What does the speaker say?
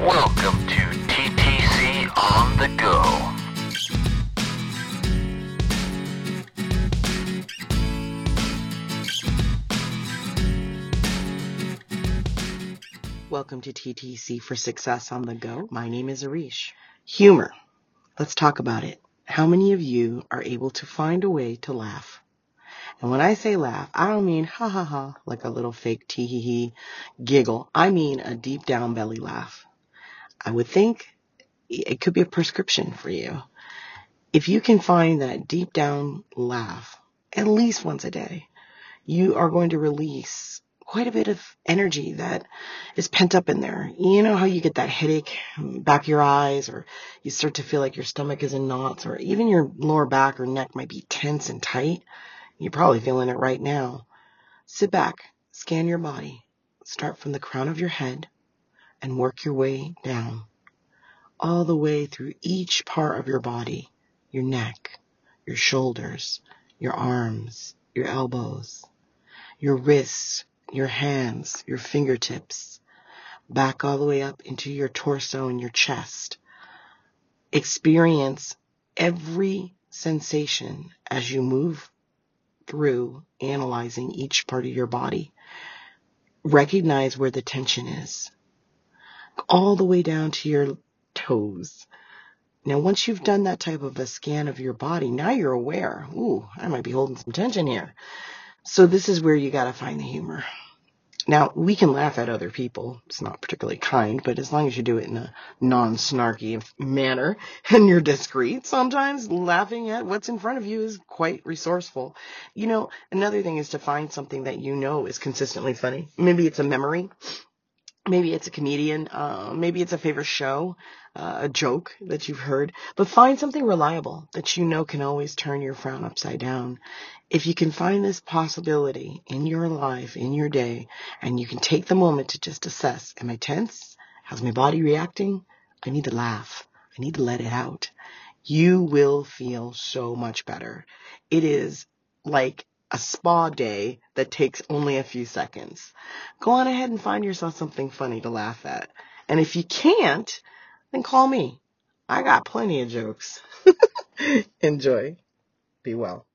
Welcome to TTC on the Go. Welcome to TTC for Success on the Go. My name is Erishe. Humor. Let's talk about it. How many of you are able to find a way to laugh? And when I say laugh, I don't mean ha ha ha, like a little fake tee hee hee giggle. I mean a deep down belly laugh. I would think it could be a prescription for you. If you can find that deep down laugh at least once a day, you are going to release quite a bit of energy that is pent up in there. You know how you get that headache back of your eyes or you start to feel like your stomach is in knots or even your lower back or neck might be tense and tight. You're probably feeling it right now. Sit back, scan your body, start from the crown of your head and work your way down all the way through each part of your body, your neck, your shoulders, your arms, your elbows, your wrists, your hands, your fingertips, back all the way up into your torso and your chest. Experience every sensation as you move through analyzing each part of your body. Recognize where the tension is. All the way down to your toes. Now, once you've done that type of a scan of your body, now you're aware. Ooh, I might be holding some tension here. So this is where you gotta find the humor. Now, we can laugh at other people. It's not particularly kind, but as long as you do it in a non-snarky manner and you're discreet, sometimes laughing at what's in front of you is quite resourceful. You know, another thing is to find something that you know is consistently funny. Maybe it's a memory. Maybe it's a comedian. Uh, maybe it's a favorite show, uh, a joke that you've heard. But find something reliable that you know can always turn your frown upside down. If you can find this possibility in your life, in your day, and you can take the moment to just assess, am I tense? How's my body reacting? I need to laugh. I need to let it out. You will feel so much better. It is like a spa day that takes only a few seconds. Go on ahead and find yourself something funny to laugh at. And if you can't, then call me. I got plenty of jokes. Enjoy. Be well.